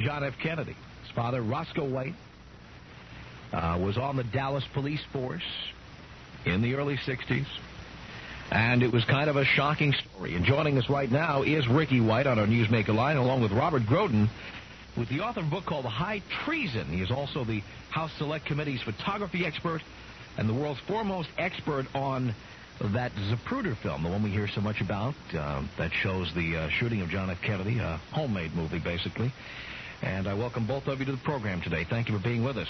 John F. Kennedy. His father, Roscoe White, uh, was on the Dallas police force in the early 60s. And it was kind of a shocking story. And joining us right now is Ricky White on our Newsmaker line, along with Robert Groden, with the author of a book called The High Treason. He is also the House Select Committee's photography expert and the world's foremost expert on that Zapruder film, the one we hear so much about, uh, that shows the uh, shooting of John F. Kennedy, a homemade movie, basically. And I welcome both of you to the program today. Thank you for being with us.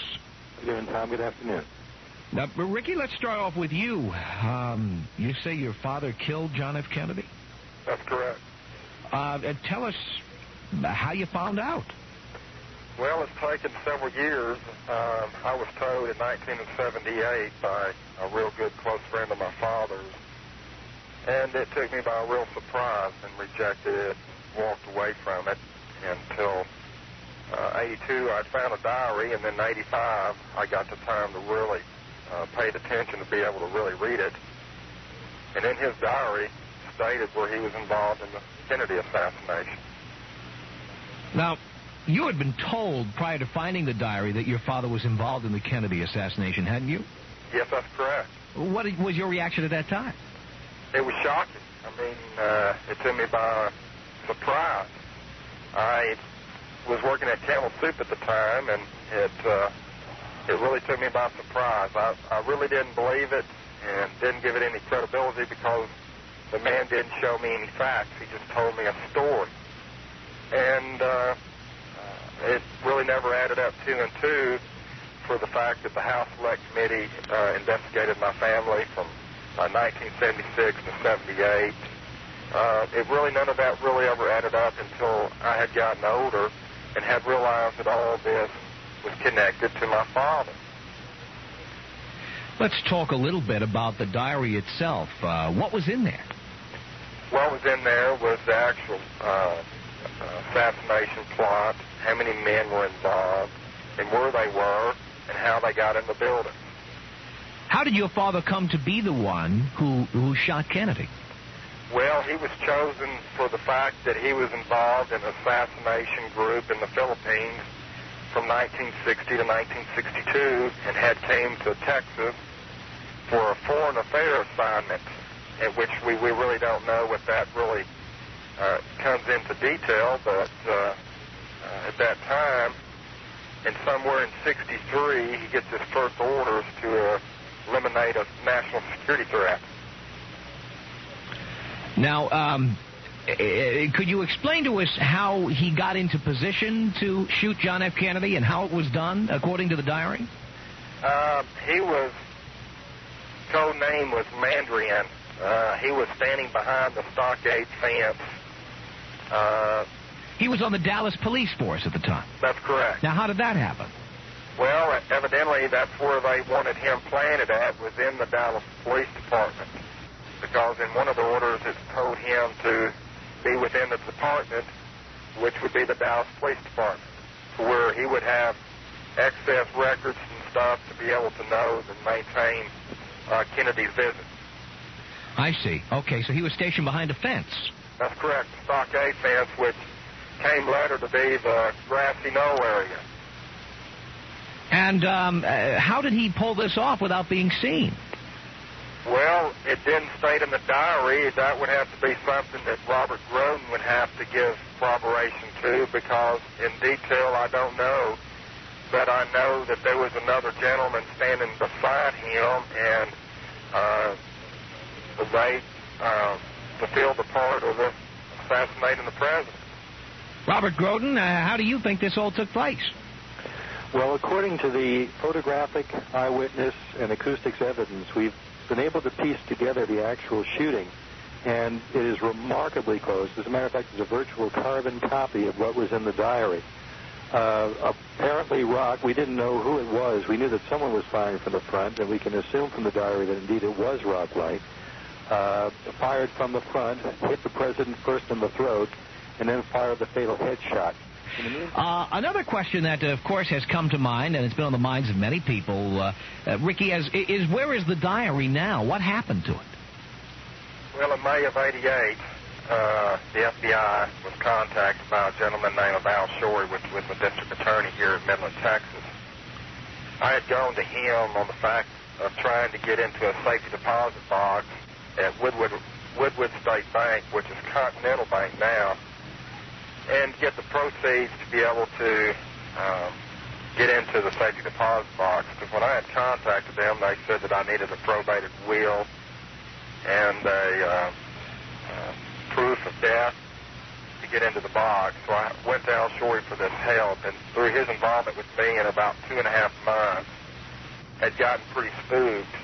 Good evening, Tom. Good afternoon. Now, Ricky, let's start off with you. Um, you say your father killed John F. Kennedy? That's correct. Uh, and tell us how you found out. Well, it's taken several years. Um, I was told in 1978 by a real good close friend of my father's, and it took me by a real surprise and rejected it, walked away from it until uh, 82. I found a diary, and then 85, I got the time to really uh, paid attention to be able to really read it. And in his diary stated where he was involved in the Kennedy assassination. Now, you had been told prior to finding the diary that your father was involved in the Kennedy assassination, hadn't you? Yes, that's correct. What was your reaction at that time? It was shocking. I mean, uh, it took me by surprise. I was working at Camel Soup at the time, and it uh, it really took me by surprise. I, I really didn't believe it and didn't give it any credibility because the man didn't show me any facts. He just told me a story. And uh, it really never added up two and two for the fact that the House Select Committee uh, investigated my family from uh, 1976 to 78. Uh, it really, none of that really ever added up until I had gotten older and had realized that all this was connected to my father. Let's talk a little bit about the diary itself. Uh, what was in there? What was in there was the actual uh, assassination plot, how many men were involved, and where they were, and how they got in the building. How did your father come to be the one who, who shot Kennedy? Well, he was chosen for the fact that he was involved in an assassination group in the Philippines from 1960 to 1962 and had came to Texas for a foreign affair assignment, in which we, we really don't know what that really uh, comes into detail, but uh, uh, at that time, and somewhere in 63, he gets his first orders to eliminate a national security threat. Now, um, could you explain to us how he got into position to shoot John F. Kennedy and how it was done, according to the diary? Uh, he was, code name was Mandarin. Uh, he was standing behind the stockade fence. Uh, he was on the Dallas police force at the time. That's correct. Now, how did that happen? Well, evidently that's where they wanted him planted at, was in the Dallas Police Department. Because in one of the orders it told him to be within the department, which would be the Dallas Police Department, where he would have excess records and stuff to be able to know and maintain uh, Kennedy's visit. I see. Okay, so he was stationed behind a fence. That's correct, the stockade fence, which came later to be the grassy knoll area. And um, uh, how did he pull this off without being seen? Well, it didn't state in the diary. That would have to be something that Robert Groden would have to give corroboration to because in detail I don't know. But I know that there was another gentleman standing beside him and uh, they uh, fulfilled the part of assassinating the president. Robert Groden, uh, how do you think this all took place? Well, according to the photographic, eyewitness, and acoustics evidence, we've been able to piece together the actual shooting, and it is remarkably close. As a matter of fact, it's a virtual carbon copy of what was in the diary. Uh, apparently, Rock, we didn't know who it was. We knew that someone was firing from the front, and we can assume from the diary that indeed it was Rock Light. Uh, fired from the front, hit the president first in the throat, and then fired the fatal headshot. Uh, another question that, of course, has come to mind, and it's been on the minds of many people, uh, uh, Ricky, is, is where is the diary now? What happened to it? Well, in May of '88, uh, the FBI was contacted by a gentleman named Al Schorre, which was the district attorney here in Midland, Texas. I had gone to him on the fact of trying to get into a safety deposit box at Woodward, Woodward State Bank, which is Continental Bank now, and get the proceeds to be able to um, get into the safety deposit box. Because when I had contacted them, they said that I needed a probated will and a uh, uh, proof of death to get into the box. So I went to Al Schorre for this help, and through his involvement with me in about two and a half months, had gotten pretty spooked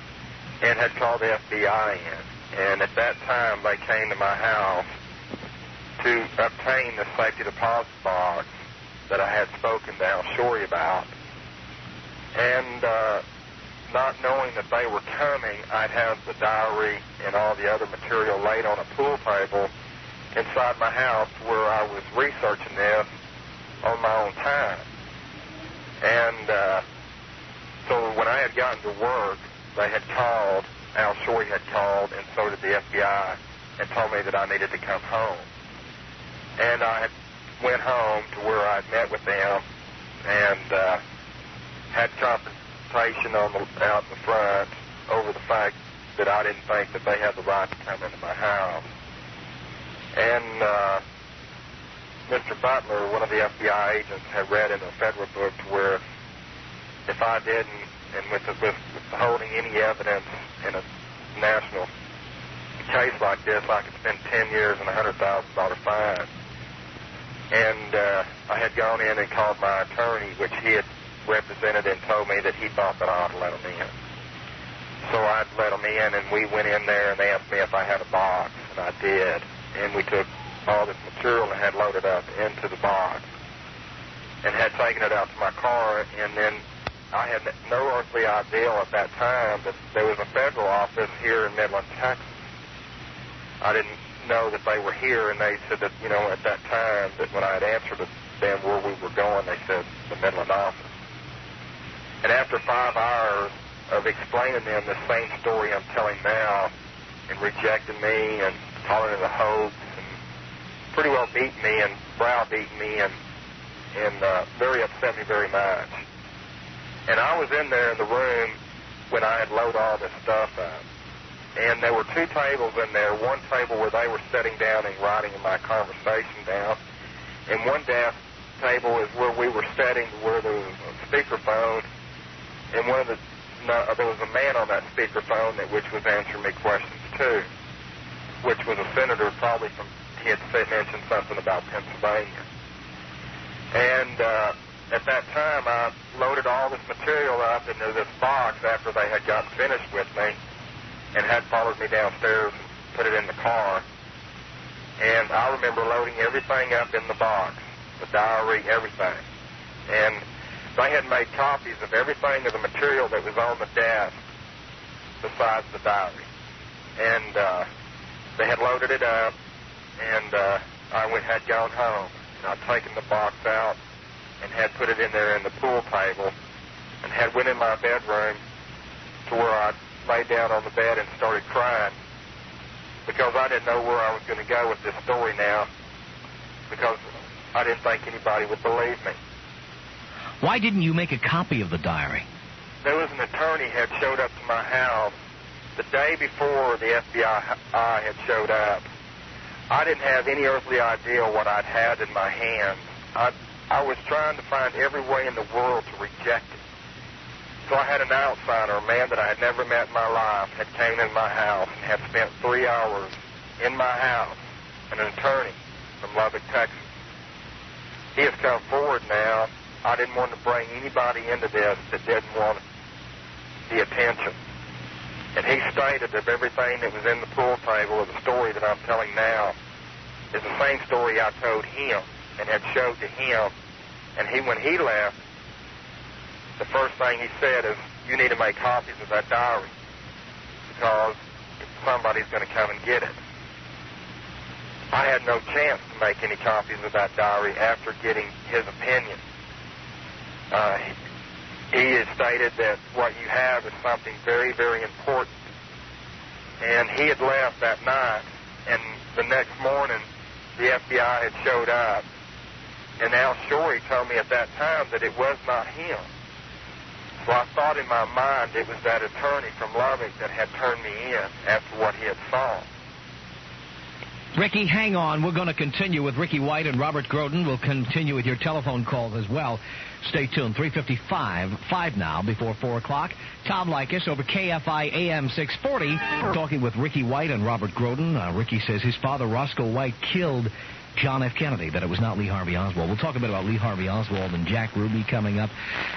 and had called the FBI in. And at that time, they came to my house to obtain the safety deposit box that I had spoken to Al Schorre about. And uh, not knowing that they were coming, I'd have the diary and all the other material laid on a pool table inside my house where I was researching this on my own time. And uh, so when I had gotten to work, they had called, Al Schorre had called, and so did the FBI, and told me that I needed to come home. And I went home to where I'd met with them and uh, had confrontation on the, out in the front over the fact that I didn't think that they had the right to come into my house. And uh, Mr. Butler, one of the FBI agents, had read in a federal book where if I didn't, and with, the, with holding any evidence in a national case like this, I could spend 10 years and a $100,000 fine. And uh, I had gone in and called my attorney, which he had represented and told me that he thought that I ought to let him in. So I let him in, and we went in there, and they asked me if I had a box, and I did. And we took all this material and had loaded up into the box and had taken it out to my car, and then I had no earthly idea at that time that there was a federal office here in Midland, Texas. I didn't know that they were here, and they said that, you know, at that time, that when I had answered them where we were going, they said the Midland office. And after five hours of explaining them the same story I'm telling now, and rejecting me and calling it a hoax, and pretty well beating me and browbeating me and and uh, very upset me very much. And I was in there in the room when I had loaded all this stuff up. And there were two tables in there, one table where they were sitting down and writing my conversation down, and one desk table is where we were sitting, where there was a speakerphone, and one of the no, there was a man on that speakerphone that which was answering me questions too, which was a senator probably from he had said, mentioned something about Pennsylvania, and uh, at that time I loaded all this material up into this box after they had gotten finished with me and had followed me downstairs and put it in the car. And I remember loading everything up in the box, the diary, everything. And they had made copies of everything of the material that was on the desk besides the diary. And uh, they had loaded it up, and uh, I went, had gone home. And I'd taken the box out and had put it in there in the pool table and had went in my bedroom to where I'd laid down on the bed and started crying because I didn't know where I was going to go with this story now because I didn't think anybody would believe me. Why didn't you make a copy of the diary? There was an attorney had showed up to my house the day before the FBI had showed up, I didn't have any earthly idea what I'd had in my hands. I, I was trying to find every way in the world to reject it. So I had an outsider, a man that I had never met in my life, had came in my house and had spent three hours in my house, and an attorney from Lubbock, Texas. He has come forward now. I didn't want to bring anybody into this that didn't want the attention. And he stated that everything that was in the pool table of the story that I'm telling now is the same story I told him and had showed to him. And he, when he left, the first thing he said is, you need to make copies of that diary because somebody's going to come and get it. I had no chance to make any copies of that diary after getting his opinion. Uh, he has stated that what you have is something very, very important. And he had left that night, and the next morning, the FBI had showed up. And Al Schorre told me at that time that it was not him. In my mind it was that attorney from Lubbock that had turned me in after what he had saw. Ricky, hang on. We're going to continue with Ricky White and Robert Groden. We'll continue with your telephone calls as well. Stay tuned. 355, 5 now, before 4 o'clock. Tom Leykis over KFI AM 640, talking with Ricky White and Robert Groden. Uh, Ricky says his father, Roscoe White, killed John F. Kennedy, that it was not Lee Harvey Oswald. We'll talk a bit about Lee Harvey Oswald and Jack Ruby coming up.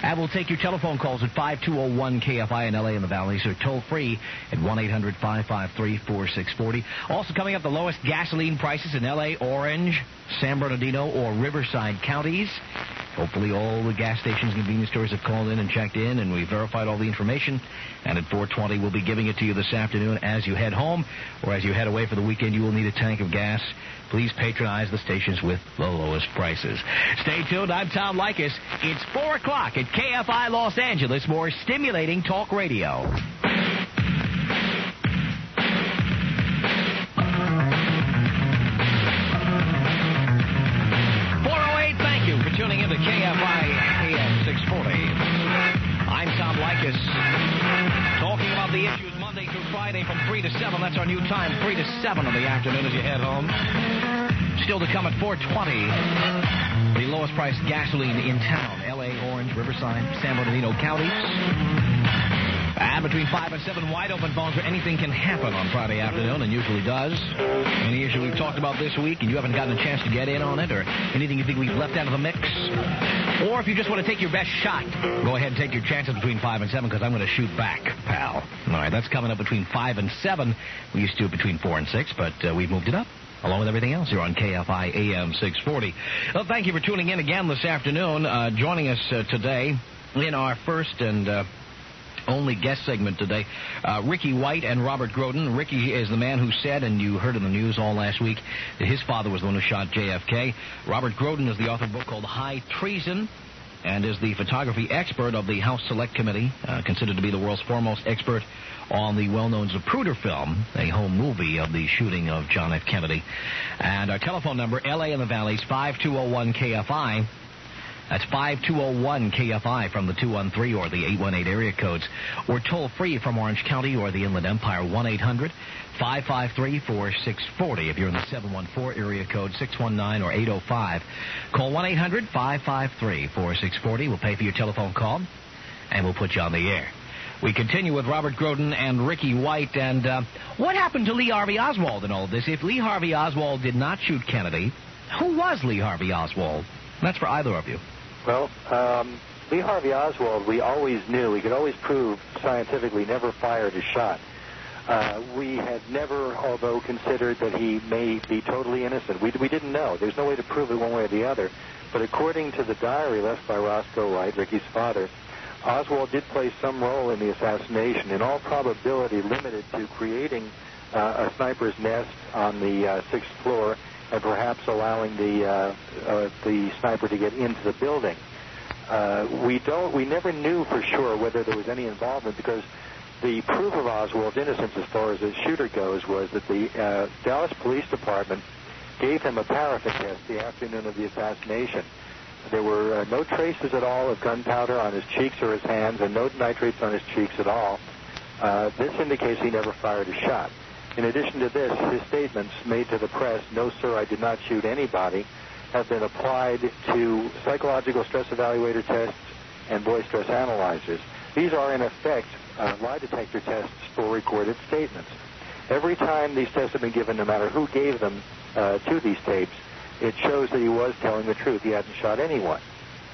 And we'll take your telephone calls at 5201 KFI in LA in the Valley, so toll free at 1 800 553 4640. Also coming up, the lowest gasoline prices in LA, Orange, San Bernardino, or Riverside counties. Hopefully, all the gas stations and convenience stores have called in and checked in, and we've verified all the information. And at 4:20, we'll be giving it to you this afternoon as you head home, or as you head away for the weekend. You will need a tank of gas. Please patronize the stations with the lowest prices. Stay tuned. I'm Tom Leykis. It's 4 o'clock at KFI Los Angeles. More stimulating talk radio. 408, thank you for tuning in to KFI AM 640. I'm Tom Leykis. Talking about the issues Monday through Friday from 3 to 7. That's our new time, 3 to 7 in the afternoon as you head home. Still to come at 420, the lowest priced gasoline in town. L.A., Orange, Riverside, San Bernardino counties. And between 5 and 7 wide open phones where anything can happen on Friday afternoon, and usually does. Any issue we've talked about this week and you haven't gotten a chance to get in on it, or anything you think we've left out of the mix. Or if you just want to take your best shot, go ahead and take your chances between 5 and 7 because I'm going to shoot back, pal. All right, that's coming up between 5 and 7. We used to do it between 4 and 6, but uh, we've moved it up along with everything else here on KFI AM 640. Well, thank you for tuning in again this afternoon. Uh, joining us uh, today in our first and uh, only guest segment today, uh, Ricky White and Robert Groden. Ricky is the man who said, and you heard in the news all last week, that his father was the one who shot JFK. Robert Groden is the author of a book called High Treason and is the photography expert of the House Select Committee, uh, considered to be the world's foremost expert on the well-known Zapruder film, a home movie of the shooting of John F. Kennedy. And our telephone number, LA in the Valley's 5201 KFI. That's 5201 KFI from the 213 or the 818 area codes. Or toll free from Orange County or the Inland Empire 1 800 553 4640. If you're in the 714 area code 619 or 805, call 1 800 553 4640. We'll pay for your telephone call and we'll put you on the air. We continue with Robert Groden and Ricky White. And uh, what happened to Lee Harvey Oswald in all this? If Lee Harvey Oswald did not shoot Kennedy, who was Lee Harvey Oswald? That's for either of you. Well, um, Lee Harvey Oswald, we always knew, we could always prove scientifically, never fired a shot. Uh, we had never, although considered that he may be totally innocent. We, we didn't know. There's no way to prove it one way or the other. But according to the diary left by Roscoe White, Ricky's father, Oswald did play some role in the assassination, in all probability limited to creating uh, a sniper's nest on the uh, sixth floor and perhaps allowing the uh, uh, the sniper to get into the building. Uh, we don't. We never knew for sure whether there was any involvement because the proof of Oswald's innocence, as far as the shooter goes, was that the uh, Dallas Police Department gave him a paraffin test the afternoon of the assassination. There were uh, no traces at all of gunpowder on his cheeks or his hands, and no nitrates on his cheeks at all. Uh, this indicates he never fired a shot. In addition to this, his statements made to the press, no, sir, I did not shoot anybody, have been applied to psychological stress evaluator tests and voice stress analyzers. These are, in effect, uh, lie detector tests for recorded statements. Every time these tests have been given, no matter who gave them uh, to these tapes, it shows that he was telling the truth. He hadn't shot anyone.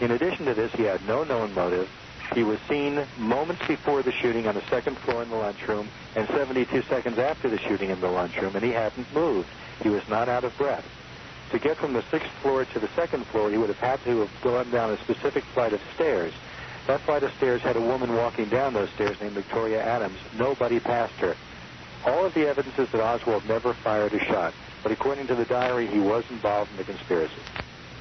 In addition to this, he had no known motive. He was seen moments before the shooting on the second floor in the lunchroom and 72 seconds after the shooting in the lunchroom, and he hadn't moved. He was not out of breath. To get from the sixth floor to the second floor, he would have had to have gone down a specific flight of stairs. That flight of stairs had a woman walking down those stairs named Victoria Adams. Nobody passed her. All of the evidence is that Oswald never fired a shot, but according to the diary, he was involved in the conspiracy.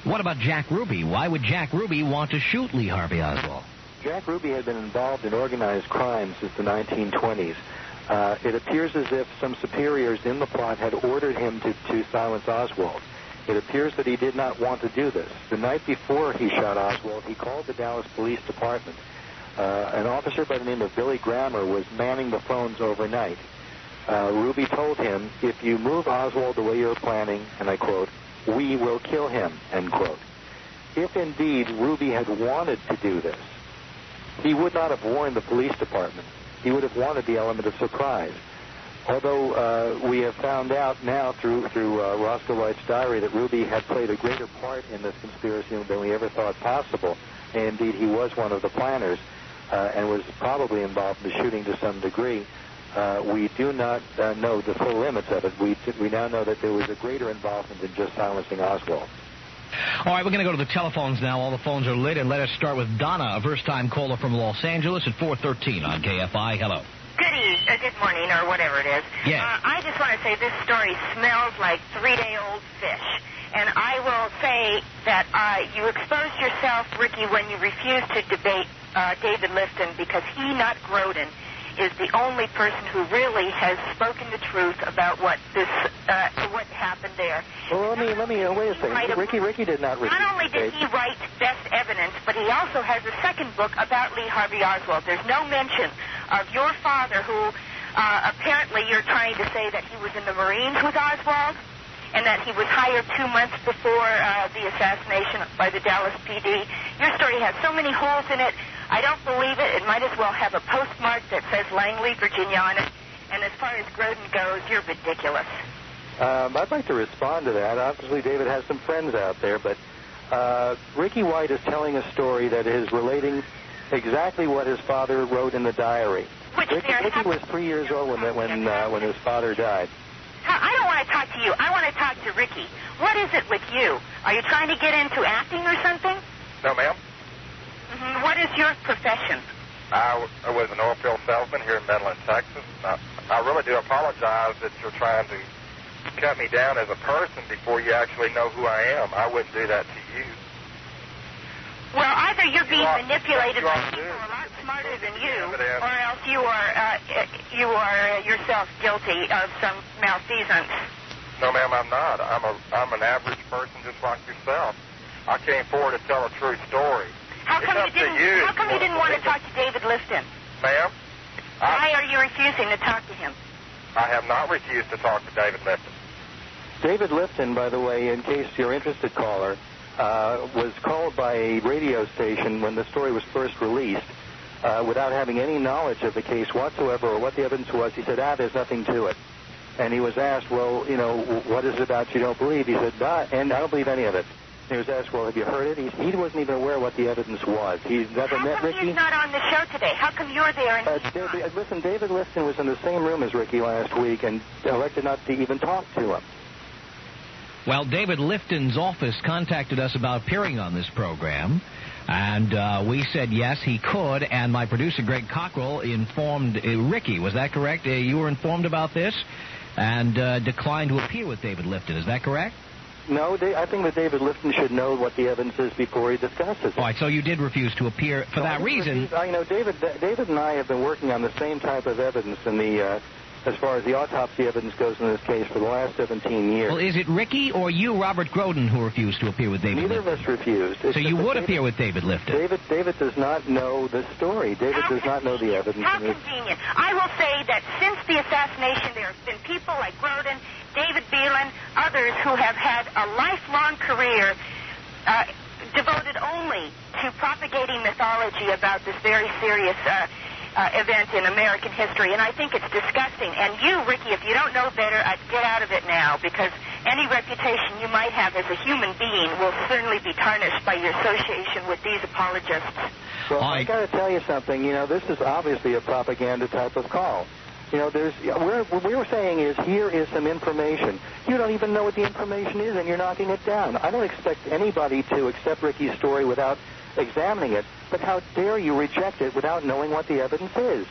What about Jack Ruby? Why would Jack Ruby want to shoot Lee Harvey Oswald? Jack Ruby had been involved in organized crime since the 1920s. Uh, it appears as if some superiors in the plot had ordered him to, to silence Oswald. It appears that he did not want to do this. The night before he shot Oswald, he called the Dallas Police Department. Uh, an officer by the name of Billy Grammer was manning the phones overnight. Uh, Ruby told him, if you move Oswald the way you're planning, and I quote, we will kill him, end quote. If indeed Ruby had wanted to do this, he would not have warned the police department. He would have wanted the element of surprise. Although uh, we have found out now through through uh, Roscoe White's diary that Ruby had played a greater part in this conspiracy than we ever thought possible. And indeed, he was one of the planners uh, and was probably involved in the shooting to some degree. Uh, we do not uh, know the full limits of it. We we now know that there was a greater involvement than just silencing Oswald. All right, we're going to go to the telephones now. All the phones are lit, and let us start with Donna, a first-time caller from Los Angeles at 413 on KFI. Hello. Good eve- uh, good morning, or whatever it is. Yes. Uh, I just want to say this story smells like three-day-old fish. And I will say that uh, you exposed yourself, Ricky, when you refused to debate uh, David Lifton because he, not Groden, is the only person who really has spoken the truth about what this, uh, what happened there. Well, let me let me uh, wait a second. Ricky Ricky did not refuse. Not only did he write Best Evidence, but he also has a second book about Lee Harvey Oswald. There's no mention of your father, who uh, apparently you're trying to say that he was in the Marines with Oswald, and that he was hired two months before uh, the assassination by the Dallas PD. Your story has so many holes in it. I don't believe it. It might as well have a postmark that says Langley, Virginia on it. And as far as Groden goes, you're ridiculous. Um, I'd like to respond to that. Obviously, David has some friends out there, but uh, Ricky White is telling a story that is relating exactly what his father wrote in the diary. Which Ricky, Ricky was three years old when when uh, when his father died. I don't want to talk to you. I want to talk to Ricky. What is it with you? Are you trying to get into acting or something? No, ma'am. hmm What is I, I was an oil field salesman here in Midland, Texas. I, I really do apologize that you're trying to cut me down as a person before you actually know who I am. I wouldn't do that to you. Well, either you're being are- manipulated you by are people too. a lot smarter than you, or else you are uh, uh, you are uh, yourself guilty of some malfeasance. No, ma'am, I'm not. I'm a I'm an average person just like yourself. I came forward to tell a true story. How come you didn't? you how come you you didn't wanna want to believe talk to David Lifton? Ma'am, Why are you refusing to talk to him? I have not refused to talk to David Lifton. David Lifton, by the way, in case you're interested, caller, uh, was called by a radio station when the story was first released uh, without having any knowledge of the case whatsoever or what the evidence was. He said, ah, there's nothing to it. And he was asked, well, you know, what is it about you don't believe? He said, ah, and I don't believe any of it. He was asked, well, have you heard it? He, he wasn't even aware what the evidence was. He's never How met come Ricky. he's not on the show today? How come you're there and Uh, he's David, not? listen, David Lifton was in the same room as Ricky last week and elected not to even talk to him. Well, David Lifton's office contacted us about appearing on this program, and uh, we said yes, he could. And my producer, Greg Cockrell, informed uh, Ricky. Was that correct? Uh, you were informed about this and uh, declined to appear with David Lifton. Is that correct? No, Da- I think that David Lifton should know what the evidence is before he discusses it. All right, so you did refuse to appear for No, that didn't reason. refuse- I, you know, David, David and I have been working on the same type of evidence in the uh, as far as the autopsy evidence goes in this case for the last 17 years. Well, is it Ricky or you, Robert Groden, who refused to appear with David? Neither of us refused. It's so you would David- appear with David Lifton. David, David does not know the story. David does not know the evidence. How convenient. I will say that since the assassination, there have been people like Groden, David Belin, others who have had a lifelong career uh, devoted only to propagating mythology about this very serious uh, uh, event in American history, and I think it's disgusting. And you, Ricky, if you don't know better, I'd get out of it now because any reputation you might have as a human being will certainly be tarnished by your association with these apologists. Well, I- I got to tell you something. You know, this is obviously a propaganda type of call. You know, there's we're, what we were saying is here is some information. You don't even know what the information is, and you're knocking it down. I don't expect anybody to accept Ricky's story without examining it. But how dare you reject it without knowing what the evidence is?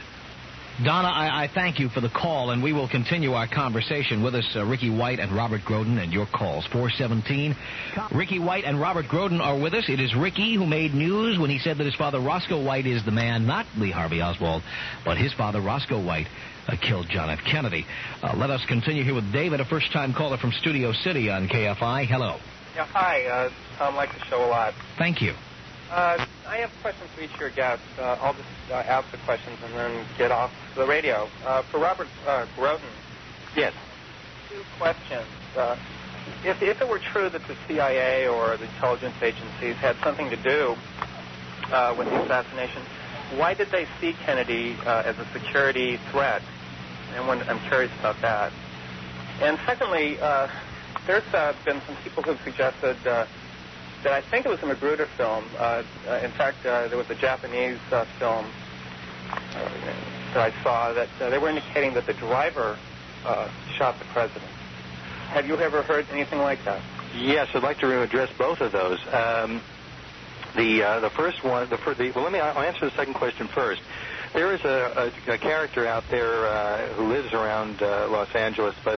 Donna, I, I thank you for the call, and we will continue our conversation with us, uh, Ricky White and Robert Groden, and your calls. 417. Ricky White and Robert Groden are with us. It is Ricky who made news when he said that his father, Roscoe White, is the man, not Lee Harvey Oswald, but his father, Roscoe White, uh, killed John F. Kennedy. Uh, let us continue here with David, a first time caller from Studio City on KFI. Hello. Yeah, hi. Uh, Tom likes the show a lot. Thank you. Uh, I have questions for each of your guests. Uh, I'll just uh, ask the questions and then get off the radio. Uh, for Robert uh, Groden, Yes. two questions. Uh, if, if it were true that the CIA or the intelligence agencies had something to do uh, with the assassination, why did they see Kennedy uh, as a security threat? And when, I'm curious about that. And secondly, uh, there's uh, been some people who've suggested uh, that I think it was a Magruder film. Uh, uh, in fact, uh, there was a Japanese uh, film uh, that I saw that uh, they were indicating that the driver shot the president. Have you ever heard anything like that? Yes, I'd like to address both of those. Um, the the first one, the, the well, let me I'll answer the second question first. There is a, a, a character out there who lives around Los Angeles, but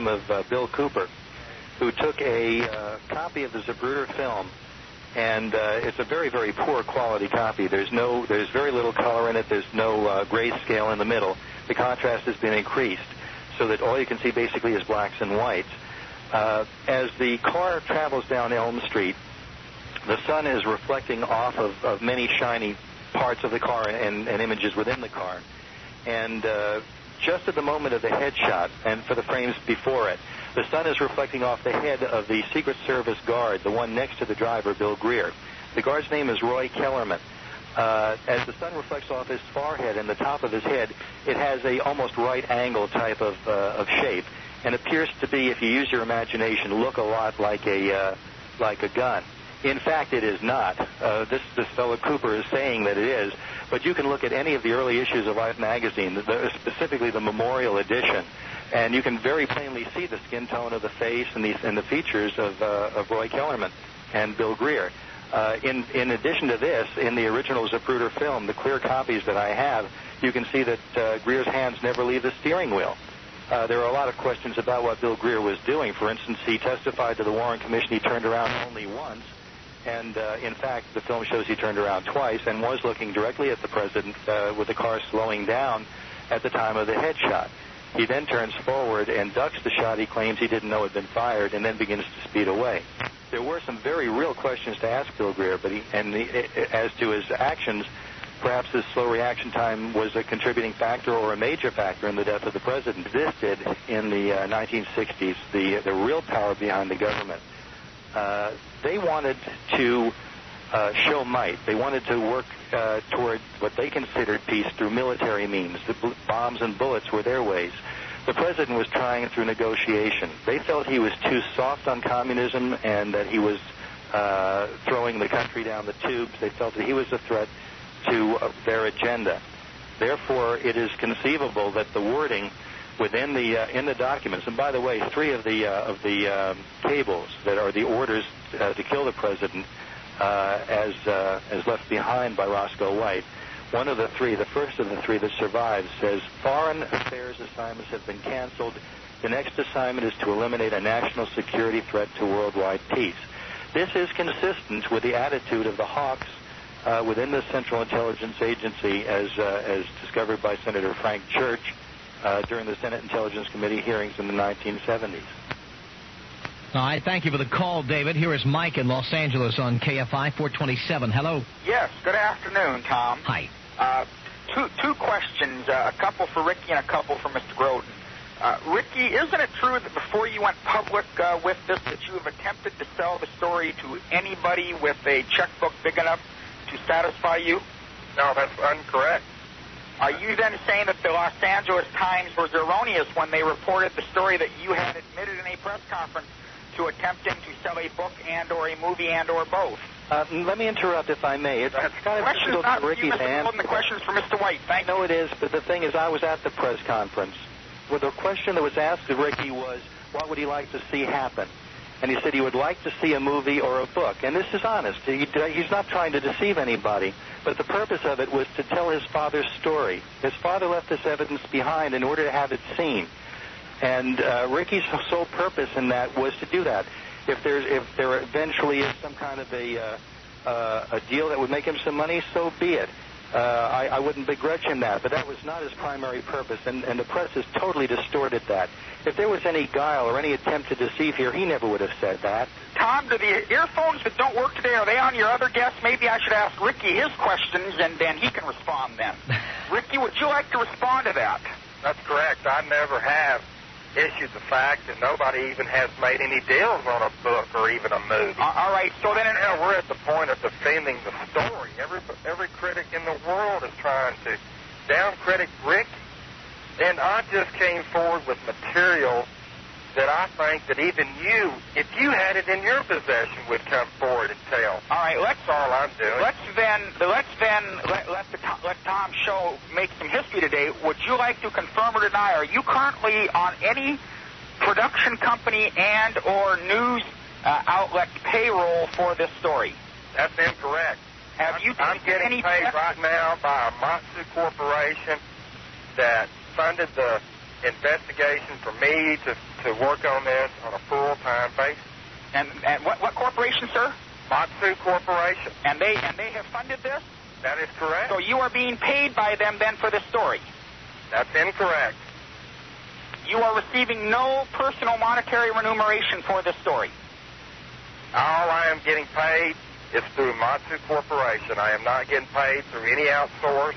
name of uh, Bill Cooper, who took a uh, copy of the Zapruder film, and uh, it's a very, very poor quality copy. There's no, there's very little color in it. There's no uh, grayscale in the middle. The contrast has been increased so that all you can see basically is blacks and whites. Uh, as the car travels down Elm Street, the sun is reflecting off of, of many shiny parts of the car and, and images within the car. And uh, just at the moment of the headshot, and for the frames before it, the sun is reflecting off the head of the Secret Service guard, the one next to the driver, Bill Greer. The guard's name is Roy Kellerman. Uh, as the sun reflects off his forehead and the top of his head, it has a almost right angle type of, uh, of shape, and appears to be, if you use your imagination, look a lot like a uh, like a gun. In fact, it is not. Uh, this this fellow Cooper is saying that it is, but you can look at any of the early issues of Life magazine, specifically the Memorial edition, and you can very plainly see the skin tone of the face and the and the features of uh, of Roy Kellerman and Bill Greer. Uh, in in addition to this, in the original Zapruder film, the clear copies that I have, you can see that uh, Greer's hands never leave the steering wheel. Uh, there are a lot of questions about what Bill Greer was doing. For instance, he testified to the Warren Commission he turned around only once, and uh, in fact, the film shows he turned around twice and was looking directly at the president uh, with the car slowing down at the time of the headshot. He then turns forward and ducks the shot he claims he didn't know had been fired, and then begins to speed away. There were some very real questions to ask Bill Greer, but he, and the, as to his actions, perhaps his slow reaction time was a contributing factor or a major factor in the death of the president. This did in the uh, 1960s, the the real power behind the government. Uh, they wanted to uh, show might. They wanted to work uh, toward what they considered peace through military means. The b- bombs and bullets were their ways. The president was trying through negotiation. They felt he was too soft on communism and that he was uh, throwing the country down the tubes. They felt that he was a threat to uh, their agenda. Therefore, it is conceivable that the wording within the uh, in the documents. And by the way, three of the uh, of the um, cables that are the orders uh, to kill the president, uh, as uh, as left behind by Roscoe White. One of the three, the first of the three that survives, says foreign affairs assignments have been canceled. The next assignment is to eliminate a national security threat to worldwide peace. This is consistent with the attitude of the hawks uh, within the Central Intelligence Agency, as as discovered by Senator Frank Church uh, during the Senate Intelligence Committee hearings in the 1970s. All right, thank you for the call, David. Here is Mike in Los Angeles on KFI 427. Hello. Yes, good afternoon, Tom. Hi. Uh, two, two questions, uh, a couple for Ricky and a couple for Mr. Groden. Uh, Ricky, isn't it true that before you went public uh, with this, that you have attempted to sell the story to anybody with a checkbook big enough to satisfy you? No, that's incorrect. Are you then saying that the Los Angeles Times was erroneous when they reported the story that you had admitted in a press conference to attempting to sell a book and or a movie and or both? Uh, let me interrupt if I may. It's, it's kind of difficult for for Ricky you, to Mr. answer. Golden. The question's for Mr. White. Thank you. No, it is, but the thing is, I was at the press conference. Well, the question that was asked of Ricky was, what would he like to see happen? And he said he would like to see a movie or a book. And this is honest. He, he's not trying to deceive anybody. But the purpose of it was to tell his father's story. His father left this evidence behind in order to have it seen. And uh, Ricky's sole purpose in that was to do that. If there's if there eventually is some kind of a uh, uh, a deal that would make him some money, so be it. Uh, I, I wouldn't begrudge him that, but that was not his primary purpose, and, and the press has totally distorted that. If there was any guile or any attempt to deceive here, he never would have said that. Tom, do the earphones that don't work today, are they on your other guests? Maybe I should ask Ricky his questions, and then he can respond then. Ricky, would you like to respond to that? That's correct. I never have issued the fact, and nobody even has made any deals on a book or even a movie. All right, so then... Now we're at the point of defending the story. Every, every critic in the world is trying to down critic Ricky. And I just came forward with material that I think that even you, if you had it in your possession, would come forward and tell. All right, let's That's all I'm doing. let's then let's then let let, the, let Tom show make some history today. Would you like to confirm or deny? Are you currently on any production company and or news uh, outlet payroll for this story? That's incorrect. Have I'm, you I'm getting any paid right now by a Matsu Corporation that funded the investigation for me to, to work on this on a full-time basis. And, and what, what corporation, sir? Matsu Corporation. And they and they have funded this. That is correct. So you are being paid by them then for this story. That's incorrect. You are receiving no personal monetary remuneration for this story. All I am getting paid is through Matsu Corporation. I am not getting paid through any outsource.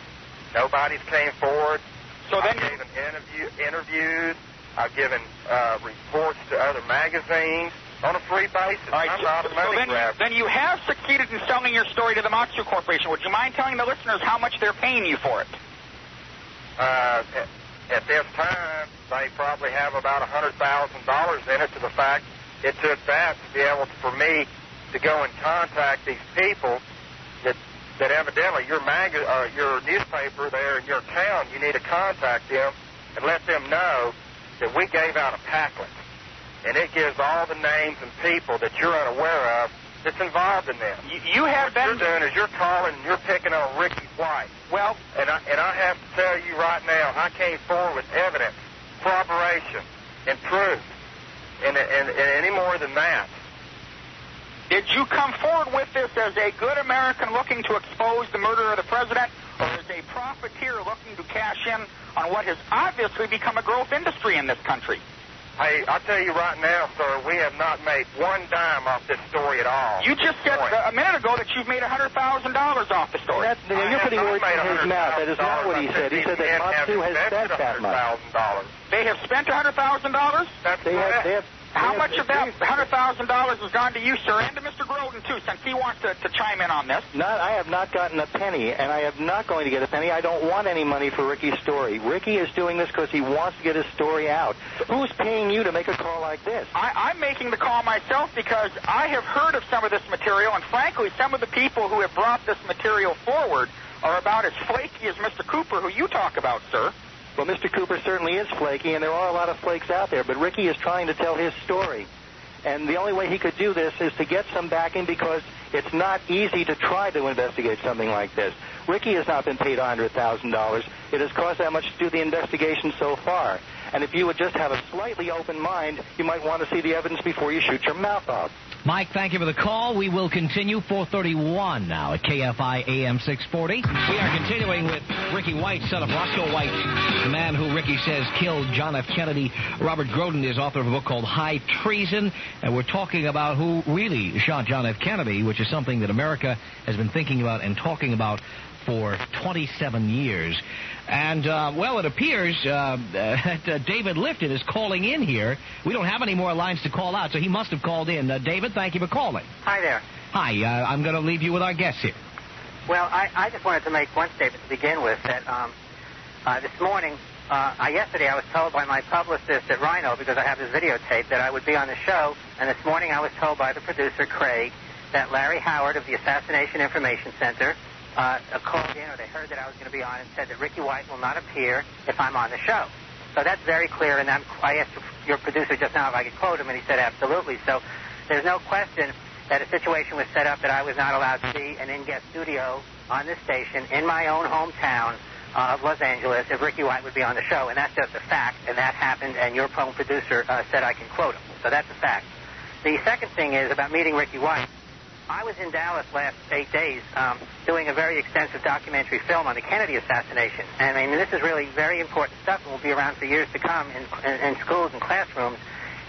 Nobody's came forward. So then I gave given interview, interviews. I've given uh, reports to other magazines on a free basis. All right, I'm so, not a so then, grabber. then you have succeeded in selling your story to the Matsu Corporation. Would you mind telling the listeners how much they're paying you for it? uh, at, at this time, they probably have about a hundred thousand dollars in it. To the fact it took that to be able to, for me to go and contact these people that that evidently your mag uh, your newspaper there in your town, you need to contact them and let them know that we gave out a packet, and it gives all the names and people that you're unaware of that's involved in this. You, you have What been you're doing is you're calling and you're picking on Ricky White. well. And I, and I have to tell you right now, I came forward with evidence, corroboration, and proof. And, and, and any more than that, Did you come forward with this as a good American looking to expose the murder of the president, or as a profiteer looking to cash in on what has obviously become a growth industry in this country? hey, I'll tell you right now, sir, we have not made one dime off this story at all. You just said Point. a minute ago that you've made $100,000 off the story. That's, I you're putting words in his mouth. That is not what he said. He said that Matsu has invested spent that much. $100,000. They have spent $100,000? That's They have, correct. they have, How much of that $100,000 has gone to you, sir, and to Mr. Groden, too, since he wants to, to chime in on this? Not, I have not gotten a penny, and I am not going to get a penny. I don't want any money for Ricky's story. Ricky is doing this because he wants to get his story out. Who's paying you to make a call like this? I, I'm making the call myself because I have heard of some of this material, and frankly, some of the people who have brought this material forward are about as flaky as Mr. Cooper, who you talk about, sir. Well, Mr. Cooper certainly is flaky, and there are a lot of flakes out there, but Ricky is trying to tell his story. And the only way he could do this is to get some backing because it's not easy to try to investigate something like this. Ricky has not been paid $100,000. It has cost that much to do the investigation so far. And if you would just have a slightly open mind, you might want to see the evidence before you shoot your mouth off. Mike, thank you for the call. We will continue 431 now at KFI AM 640. We are continuing with Ricky White, son of Roscoe White, the man who Ricky says killed John F. Kennedy. Robert Groden is author of a book called High Treason, and we're talking about who really shot John F. Kennedy, which is something that America has been thinking about and talking about for 27 years. And, uh, well, it appears uh, that uh, David Lifton is calling in here. We don't have any more lines to call out, so he must have called in. Uh, David, thank you for calling. Hi there. Hi, uh, I'm going to leave you with our guests here. Well, I, I just wanted to make one statement to begin with that um, uh, this morning, uh, yesterday I was told by my publicist at Rhino, because I have this videotape, that I would be on the show, and this morning I was told by the producer, Craig, that Larry Howard of the Assassination Information Center uh, called in or they heard that I was going to be on and said that Ricky White will not appear if I'm on the show. So that's very clear, and I'm, I asked your producer just now if I could quote him, and he said absolutely. So there's no question that a situation was set up that I was not allowed to be an in-guest studio on this station in my own hometown of Los Angeles if Ricky White would be on the show, and that's just a fact, and that happened, and your phone producer uh, said I can quote him. So that's a fact. The second thing is about meeting Ricky White. I was in Dallas last eight days um, doing a very extensive documentary film on the Kennedy assassination. And I mean, this is really very important stuff and will be around for years to come in, in, in schools and classrooms.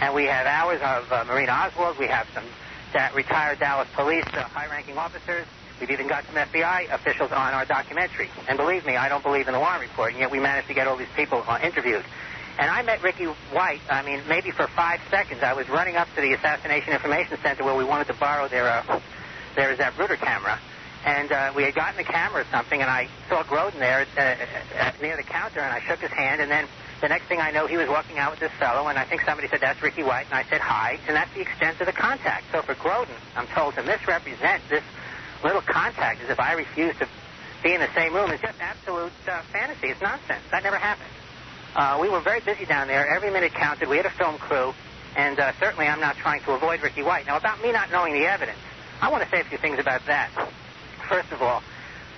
And we have hours of uh, Marina Oswald. We have some da- retired Dallas police uh, high-ranking officers. We've even got some FBI officials on our documentary. And believe me, I don't believe in the Warren report, and yet we managed to get all these people uh, interviewed. And I met Ricky White, I mean, maybe for five seconds. I was running up to the Assassination Information Center where we wanted to borrow their, uh, their Zapruder camera. And uh, we had gotten the camera or something, and I saw Groden there uh, uh, near the counter, and I shook his hand, and then the next thing I know, he was walking out with this fellow, and I think somebody said, that's Ricky White, and I said, hi, and that's the extent of the contact. So for Groden, I'm told to misrepresent this little contact as if I refused to be in the same room is just absolute uh, fantasy. It's nonsense. That never happened. Uh, we were very busy down there. Every minute counted. We had a film crew, and uh, certainly I'm not trying to avoid Ricky White. Now, about me not knowing the evidence, I want to say a few things about that. First of all,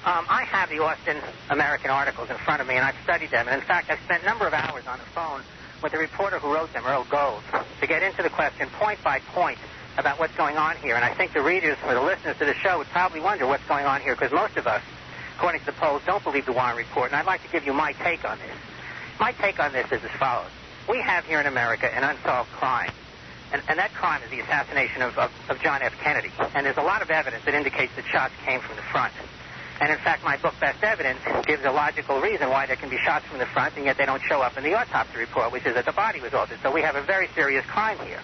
um, I have the Austin American articles in front of me, and I've studied them. And in fact, I've spent a number of hours on the phone with the reporter who wrote them, Earl Golz, to get into the question point by point about what's going on here. And I think the readers or the listeners to the show would probably wonder what's going on here because most of us, according to the polls, don't believe the Warren report. And I'd like to give you my take on this. My take on this is as follows. We have here in America an unsolved crime. And, and that crime is the assassination of, of, of John F. Kennedy. And there's a lot of evidence that indicates that shots came from the front. And in fact, my book, Best Evidence, gives a logical reason why there can be shots from the front, and yet they don't show up in the autopsy report, which is that the body was altered. So we have a very serious crime here.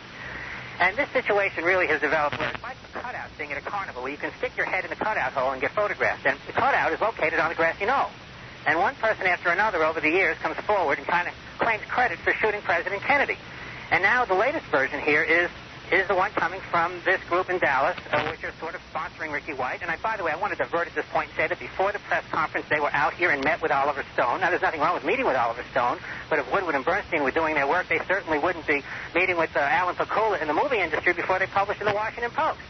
And this situation really has developed where it's like a cutout thing at a carnival, where you can stick your head in the cutout hole and get photographed. And the cutout is located on the grassy knoll. And one person after another over the years comes forward and kind of claims credit for shooting President Kennedy. And now the latest version here is is the one coming from this group in Dallas, uh, which are sort of sponsoring Ricky White. And I, by the way, I want to divert at this point and say that before the press conference, they were out here and met with Oliver Stone. Now, there's nothing wrong with meeting with Oliver Stone, but if Woodward and Bernstein were doing their work, they certainly wouldn't be meeting with uh, Alan Pakula in the movie industry before they published in the Washington Post.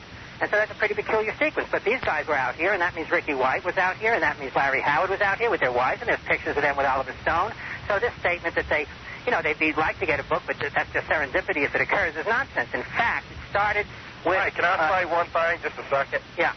And so that's a pretty peculiar sequence. But these guys were out here, and that means Ricky White was out here, and that means Larry Howard was out here with their wives, and there's pictures of them with Oliver Stone. So this statement that they, you know, they'd be like to get a book, but that's just serendipity if it occurs is nonsense. In fact, it started with. Hey, can I uh, say one thing, just a second? Yeah.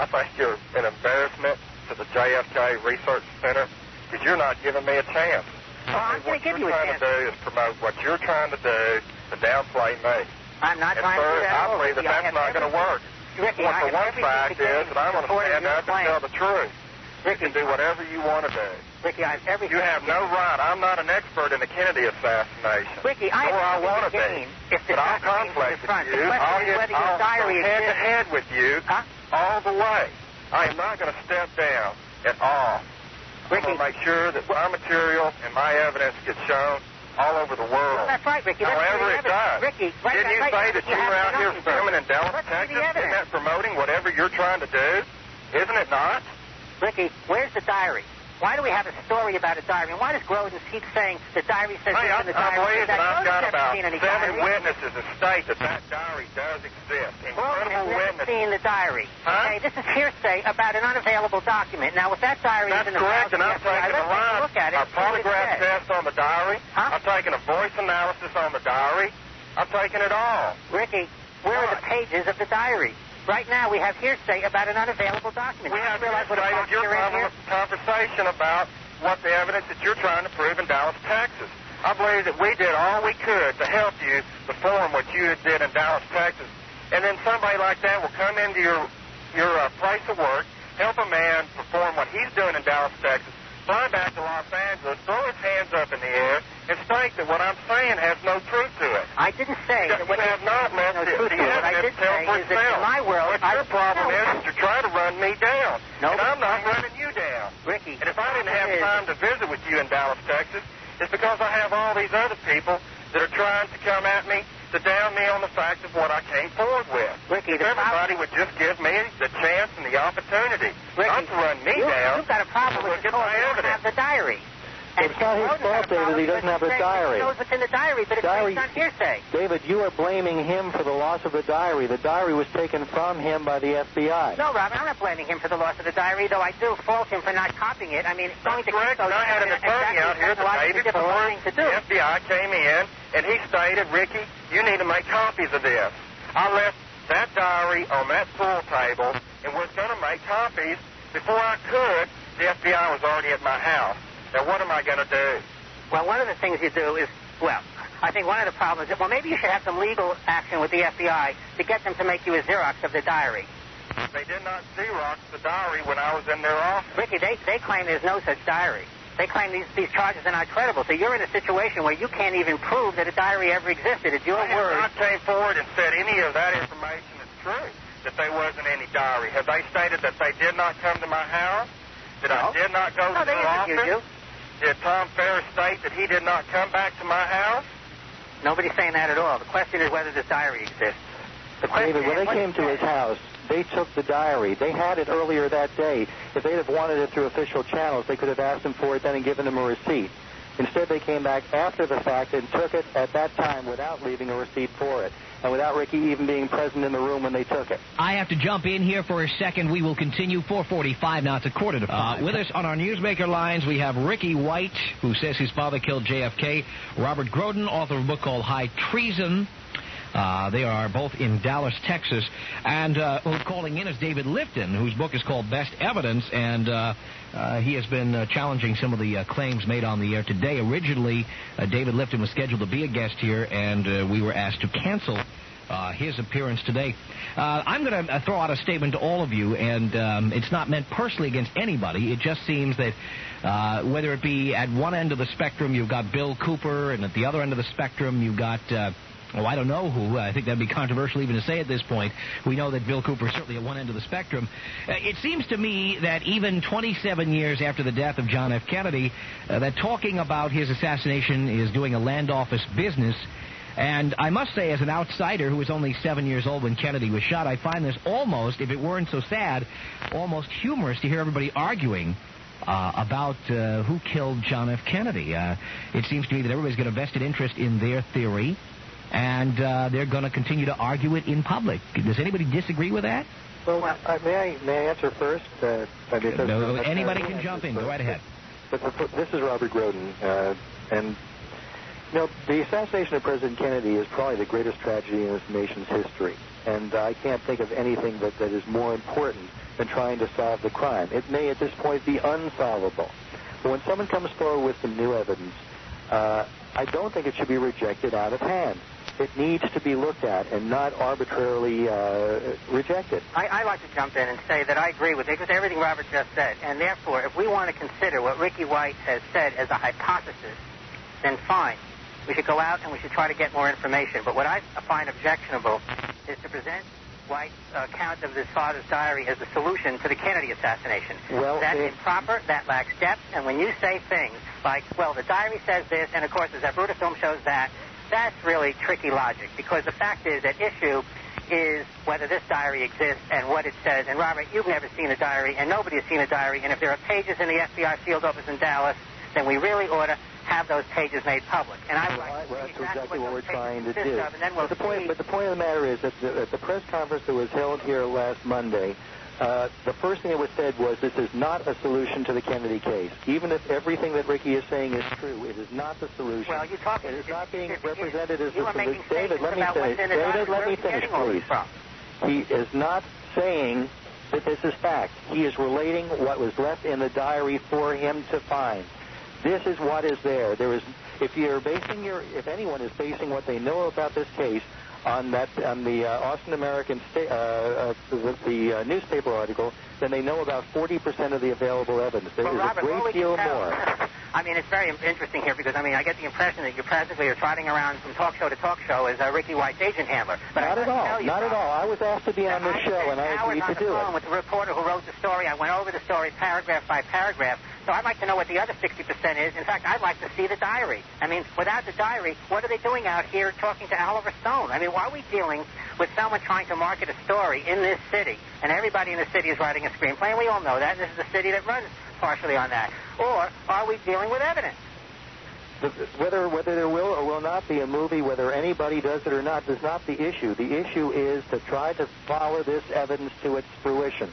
I think you're an embarrassment to the JFK Research Center because you're not giving me a chance. Well, I'm going to give you're you a trying to do is promote what you're trying to do to downplay me. I'm not and trying to do that. believe that that's not going to work. Ricky, Well, I have one fact is that I'm going to stand up and tell the truth. You Ricky, can do whatever you want to do. Ricky, I have everything. You have no right. I'm not an expert in the Kennedy assassination. Ricky, I nor I want to be. if the But I'll conflict with you. I'll get I'll go head to head with you Huh? all the way. I am not going to step down at all. I'm Ricky, going to make sure that my material and my evidence gets shown all over the world. well, that's right, Ricky. That's However the it does. Ricky, right, Didn't you say that you were out here filming in Dallas, Texas? Isn't that promoting whatever you're trying to do? Isn't it not? Ricky, where's the diary? Why do we have a story about a diary? And why does Groden keep saying the diary says Hey, this in the diary? says that I've Groden's got seen any seven diary. witnesses that state that that diary does exist. Incredible never witnesses. seen the diary. Huh? Okay, this is hearsay about an unavailable document. Now, if that diary That's is in the correct, and I'm taking a a line, look at it. a and see what it polygraph test on the diary. Huh? I'm taking a voice analysis on the diary. I'm taking it all. Ricky, where are the pages of the diary? Right now, we have hearsay about an unavailable document. We have realize what a hearsay of your you're in here? conversation about what the evidence that you're trying to prove in Dallas, Texas. I believe that we did all we could to help you perform what you did in Dallas, Texas. And then somebody like that will come into your your uh, place of work, help a man perform what he's doing in Dallas, Texas, fly back to Los Angeles, throw his hands up in the air, and state that what I'm saying has no truth to it. I didn't say You that what have not left no truth to it. What I did tell say is that in my world, What I your problem is that you're trying to run me down. No, and I'm not running you down. Ricky, And if I didn't have time to visit with you in Dallas, Texas, it's because I have all these other people that are trying to come at me to down me on the fact of what I came forward with. Ricky, everybody would just give me the chance and the opportunity Ricky, not to run me you, down, You've got a problem look with the at my cause you evidence. have the diary. And It's not his fault, got a David, he doesn't have the diary. He knows what's in the diary, but it's Diary- based on hearsay. David, you are blaming him for the loss of the diary. The diary was taken from him by the FBI. No, Robin, I'm not blaming him for the loss of the diary, though I do fault him for not copying it. I mean, it's going to correct. keep those And I had an evidence attorney exactly out here the day before to do. the FBI came in, and he stated, Ricky, you need to make copies of this. I left that diary on that pool table and was going to make copies. Before I could, the FBI was already at my house. Now, what am I going to do? Well, one of the things you do is, well, I think one of the problems is, well, maybe you should have some legal action with the FBI to get them to make you a Xerox of the diary. They did not Xerox the diary when I was in their office. Ricky, they, they claim there's no such diary. They claim these, these charges are not credible. So you're in a situation where you can't even prove that a diary ever existed. It's your I word. not came forward and said any of that information is true, that there wasn't any diary. Have they stated that they did not come to my house? That I did not go No, to they their interviewed office? you. Did Tom Ferris state that he did not come back to my house? Nobody's saying that at all. The question is whether this diary exists. The question David, when is, they came to his house, they took the diary. They had it earlier that day. If they'd have wanted it through official channels, they could have asked him for it then and given him a receipt. Instead, they came back after the fact and took it at that time without leaving a receipt for it, and without Ricky even being present in the room when they took it. I have to jump in here for a second. We will continue 445 now. It's a quarter to five. Uh, with us on our newsmaker lines, we have Ricky White, who says his father killed JFK. Robert Groden, author of a book called High Treason. Uh, they are both in Dallas, Texas. And uh, calling in is David Lifton, whose book is called Best Evidence, and uh, uh, he has been uh, challenging some of the uh, claims made on the air today. Originally, David Lifton was scheduled to be a guest here, and we were asked to cancel uh, his appearance today. Uh, I'm going to throw out a statement to all of you, and um, it's not meant personally against anybody. It just seems that uh, whether it be at one end of the spectrum, you've got Bill Cooper, and at the other end of the spectrum, you've got. Oh, I don't know who. I think that'd be controversial even to say at this point. We know that Bill Cooper is certainly at one end of the spectrum. Uh, it seems to me that even 27 years after the death of John F. Kennedy, uh, that talking about his assassination is doing a land office business. And I must say, as an outsider who was only seven years old when Kennedy was shot, I find this almost, if it weren't so sad, almost humorous to hear everybody arguing uh, about uh, who killed John F. Kennedy. Uh, it seems to me that everybody's got a vested interest in their theory, and uh, they're going to continue to argue it in public. Does anybody disagree with that? Well, uh, may I may I answer first? Uh, No, anybody uh, can jump in. Go right ahead. This is Robert Groden, uh, and you know the assassination of President Kennedy is probably the greatest tragedy in this nation's history, and I can't think of anything that, that is more important than trying to solve the crime. It may at this point be unsolvable, but when someone comes forward with some new evidence, uh, I don't think it should be rejected out of hand. It needs to be looked at and not arbitrarily uh, rejected. I, I like to jump in and say that I agree with with everything Robert just said, and therefore, if we want to consider what Ricky White has said as a hypothesis, then fine. We should go out and we should try to get more information. But what I find objectionable is to present White's account of his father's diary as the solution to the Kennedy assassination. Well, That's it- improper, that lacks depth, and when you say things like, well, the diary says this, and of course the Zapruder film shows that, that's really tricky logic, because the fact is that issue is whether this diary exists and what it says. And Robert, you've never seen a diary, and nobody has seen a diary. And if there are pages in the FBI field office in Dallas, then we really ought to have those pages made public. And I would like to Well, that's exactly what we're trying to do. of, and then we'll but the point, but the point of the matter is that the, at the press conference that was held here last Monday, uh, the first thing that was said was this is not a solution to the Kennedy case. Even if everything that Ricky is saying is true, it is not the solution. Well, you talk. It is not being represented as the solution. David, let me finish. David, let me finish, please. from? He is not saying that this is fact. He is relating what was left in the diary for him to find. This is what is there. There is, if you're basing your, if anyone is basing what they know about this case on that, on the uh, Austin American sta- uh, uh, the, the uh, newspaper article, then they know about 40% of the available evidence. There is Well, Robert, a great deal tell- more. I mean, it's very interesting here because I mean, I get the impression that you practically are trotting around from talk show to talk show as uh, Ricky White's agent handler. But Not I at all. You, Not at all. I was asked to be on this I show, and I agreed on to the do phone it. with the reporter who wrote the story. I went over the story paragraph by paragraph. So I'd like to know what the other 60% is. In fact, I'd like to see the diary. I mean, without the diary, what are they doing out here talking to Oliver Stone? I mean, why are we dealing with someone trying to market a story in this city, and everybody in the city is writing a screenplay, and we all know that, and this is the city that runs partially on that? Or are we dealing with evidence? Whether whether there will or will not be a movie, whether anybody does it or not, is not the issue. The issue is to try to follow this evidence to its fruition.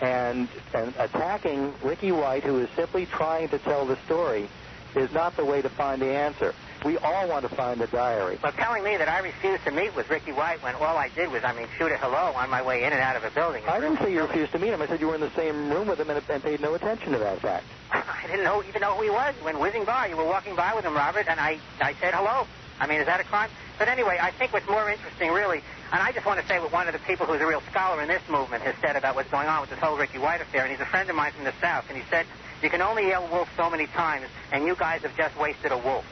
And, and attacking Ricky White, who is simply trying to tell the story, is not the way to find the answer. We all want to find the diary. But telling me that I refused to meet with Ricky White when all I did was, I mean, shoot a hello on my way in and out of a building. I didn't say you refused to meet him. I said you were in the same room with him and, and paid no attention to that fact. I didn't know even know who he was. When whizzing by, you were walking by with him, Robert, and I, I said hello. I mean, is that a crime? But anyway, I think what's more interesting, really, and I just want to say what one of the people who's a real scholar in this movement has said about what's going on with this whole Ricky White affair, and he's a friend of mine from the South, and he said, you can only yell wolf so many times, and you guys have just wasted a wolf.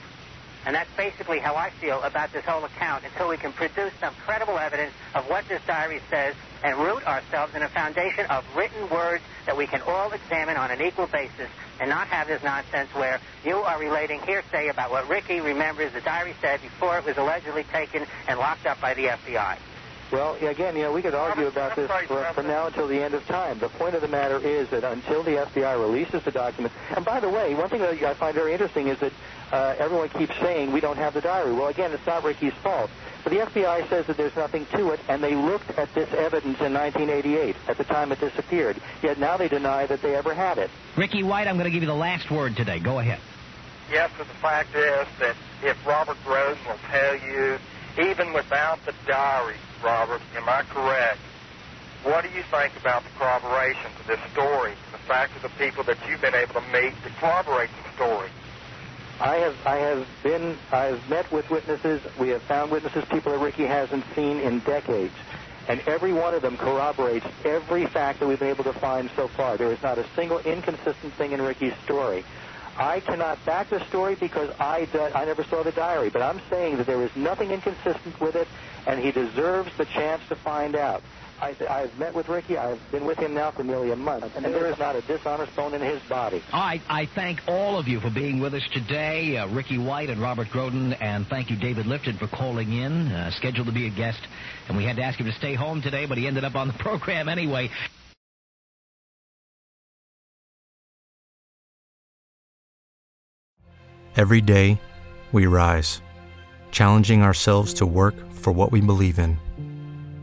And that's basically how I feel about this whole account until we can produce some credible evidence of what this diary says and root ourselves in a foundation of written words that we can all examine on an equal basis and not have this nonsense where you are relating hearsay about what Ricky remembers the diary said before it was allegedly taken and locked up by the FBI. Well, again, you know, we could argue about this for, from now until the end of time. The point of the matter is that until the FBI releases the document, and by the way, one thing that I find very interesting is that uh, everyone keeps saying we don't have the diary. Well, again, it's not Ricky's fault. But the FBI says that there's nothing to it, and they looked at this evidence in 1988, at the time it disappeared. Yet now they deny that they ever had it. Ricky White, I'm going to give you the last word today. Go ahead. Yes, but the fact is that if Robert Groden will tell you, even without the diary, Robert, am I correct? What do you think about the corroboration to this story? The fact of the people that you've been able to meet to corroborate the story. I have I have been I've met with witnesses. We have found witnesses, people that Ricky hasn't seen in decades, and every one of them corroborates every fact that we've been able to find so far. There is not a single inconsistent thing in Ricky's story. I cannot back the story because I I never saw the diary, but I'm saying that there is nothing inconsistent with it, and he deserves the chance to find out. I, I've met with Ricky. I've been with him now for nearly a month, and there is not a dishonest bone in his body. All right, I thank all of you for being with us today, uh, Ricky White and Robert Groden, and thank you, David Lifton, for calling in, uh, scheduled to be a guest, and we had to ask him to stay home today, but he ended up on the program anyway. Every day, we rise, challenging ourselves to work for what we believe in.